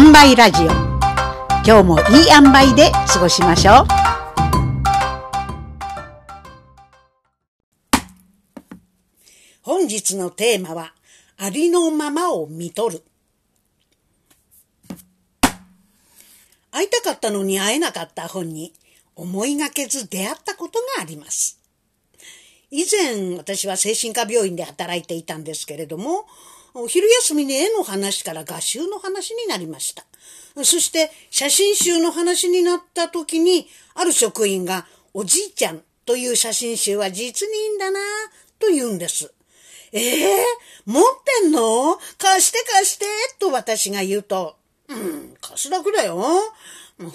塩梅ラジオ。今日もいい塩梅で過ごしましょう。本日のテーマはありのままを見とる。会いたかったのに会えなかった本に思いがけず出会ったことがあります。以前私は精神科病院で働いていたんですけれどもお昼休みに絵の話から画集の話になりました。そして写真集の話になった時に、ある職員がおじいちゃんという写真集は実にいいんだなと言うんです。ええー、持ってんの？貸して貸してと私が言うと、うん、貸すだけだよ。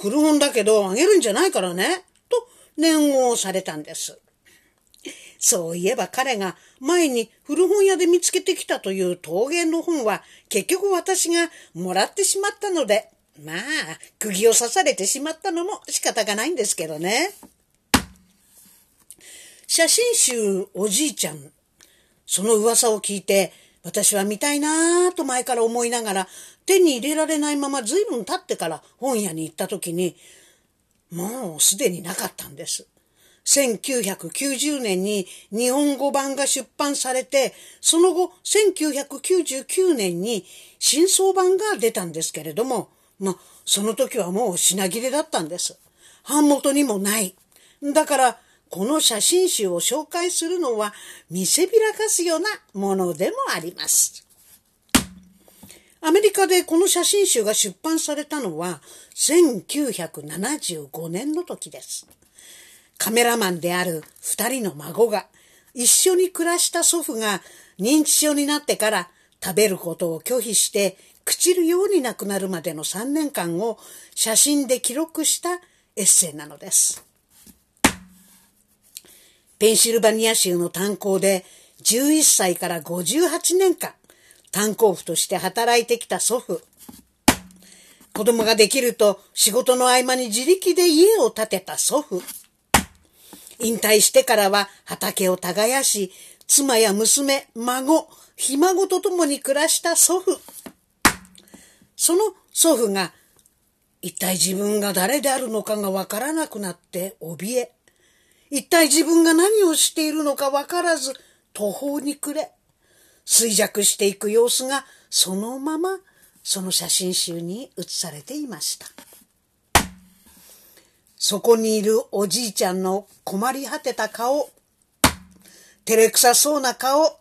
古本だけどあげるんじゃないからね。と念をされたんです。そういえば彼が前に古本屋で見つけてきたという桃源の本は結局私がもらってしまったので、まあ、釘を刺されてしまったのも仕方がないんですけどね。写真集おじいちゃん。その噂を聞いて、私は見たいなぁと前から思いながら、手に入れられないまま随分経ってから本屋に行った時に、もうすでになかったんです。1990年に日本語版が出版されて、その後1999年に新装版が出たんですけれども、まあ、その時はもう品切れだったんです。版元にもない。だから、この写真集を紹介するのは見せびらかすようなものでもあります。アメリカでこの写真集が出版されたのは1975年の時です。カメラマンである二人の孫が、一緒に暮らした祖父が認知症になってから食べることを拒否して朽ちるように亡くなるまでの3年間を写真で記録したエッセイなのです。ペンシルバニア州の炭鉱で11歳から58年間炭鉱夫として働いてきた祖父。子供ができると仕事の合間に自力で家を建てた祖父。引退してからは畑を耕し、妻や娘、孫、ひ孫と共に暮らした祖父。その祖父が、一体自分が誰であるのかがわからなくなって怯え、一体自分が何をしているのかわからず途方に暮れ、衰弱していく様子がそのままその写真集に写されていました。そこにいるおじいちゃんの困り果てた顔、照れくさそうな顔、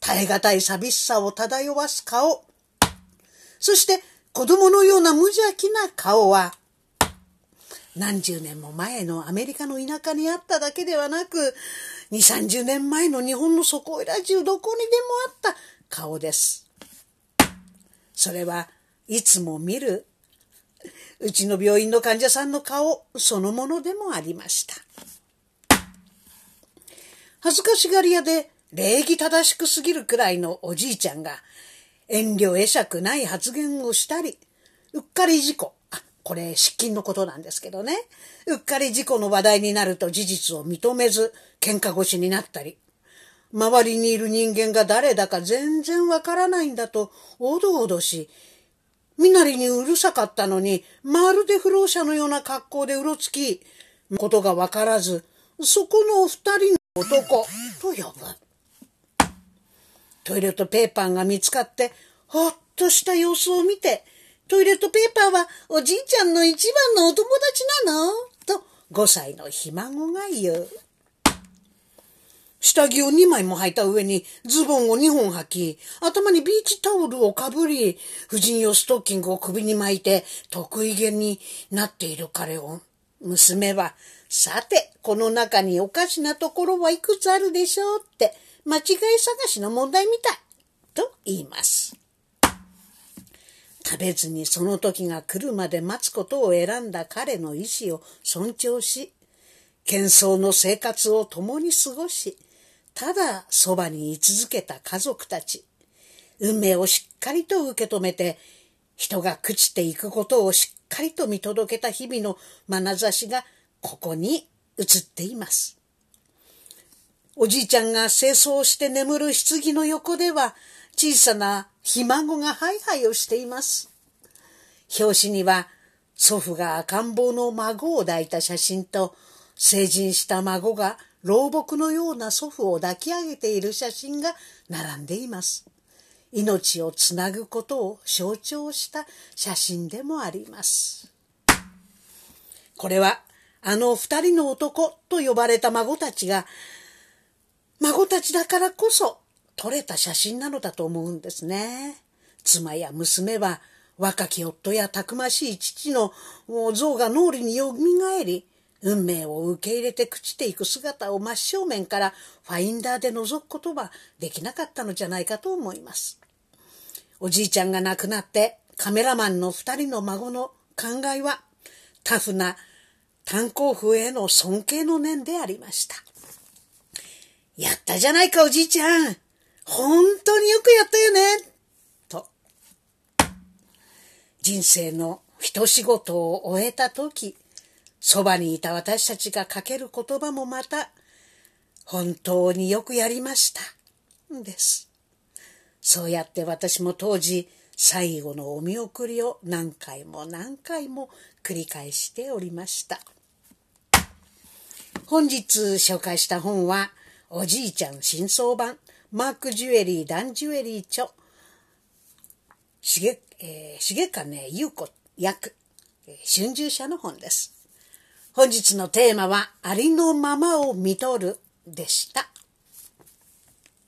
耐え難い寂しさを漂わす顔、そして子供のような無邪気な顔は、何十年も前のアメリカの田舎にあっただけではなく、二三十年前の日本のそこいら中どこにでもあった顔です。それはいつも見るうちの病院の患者さんの顔そのものでもありました。恥ずかしがり屋で礼儀正しくすぎるくらいのおじいちゃんが遠慮会釈ない発言をしたり、うっかり事故、あ、これ失禁のことなんですけどね、うっかり事故の話題になると事実を認めず喧嘩腰になったり、周りにいる人間が誰だか全然わからないんだとおどおどし、身なりにうるさかったのに、まるで不老者のような格好でうろつき、ことがわからず、そこのお二人の男と呼ぶ。トイレットペーパーが見つかって、ほっとした様子を見て、トイレットペーパーはおじいちゃんの一番のお友達なの？と5歳のひ孫が言う。下着を2枚も履いた上にズボンを2本履き、頭にビーチタオルをかぶり、婦人用ストッキングを首に巻いて得意げになっている彼を、娘は、さて、この中におかしなところはいくつあるでしょうって、間違い探しの問題みたい、と言います。食べずにその時が来るまで待つことを選んだ彼の意志を尊重し、喧騒の生活を共に過ごし、ただそばに居続けた家族たち、運命をしっかりと受け止めて、人が朽ちていくことをしっかりと見届けた日々の眼差しがここに映っています。おじいちゃんが清掃して眠る棺の横では小さなひ孫がハイハイをしています。表紙には祖父が赤ん坊の孫を抱いた写真と成人した孫が老木のような祖父を抱き上げている写真が並んでいます。命をつなぐことを象徴した写真でもあります。これはあの二人の男と呼ばれた孫たちが孫たちだからこそ撮れた写真なのだと思うんですね。妻や娘は若き夫やたくましい父の像が脳裏によみがえり、運命を受け入れて朽ちていく姿を真正面からファインダーで覗くことはできなかったのじゃないかと思います。おじいちゃんが亡くなってカメラマンの二人の孫の考えはタフな炭鉱夫への尊敬の念でありました。やったじゃないかおじいちゃん本当によくやったよねと。人生の一仕事を終えた時、そばにいた私たちがかける言葉もまた、本当によくやりました。です。そうやって私も当時、最後のお見送りを何回も何回も繰り返しておりました。本日紹介した本は、おじいちゃん新装版、マークジュエリー、ダンジュエリー著、しげ、えー、しげかねゆうこ役、春秋社の本です。本日のテーマは、ありのままを見とるでした。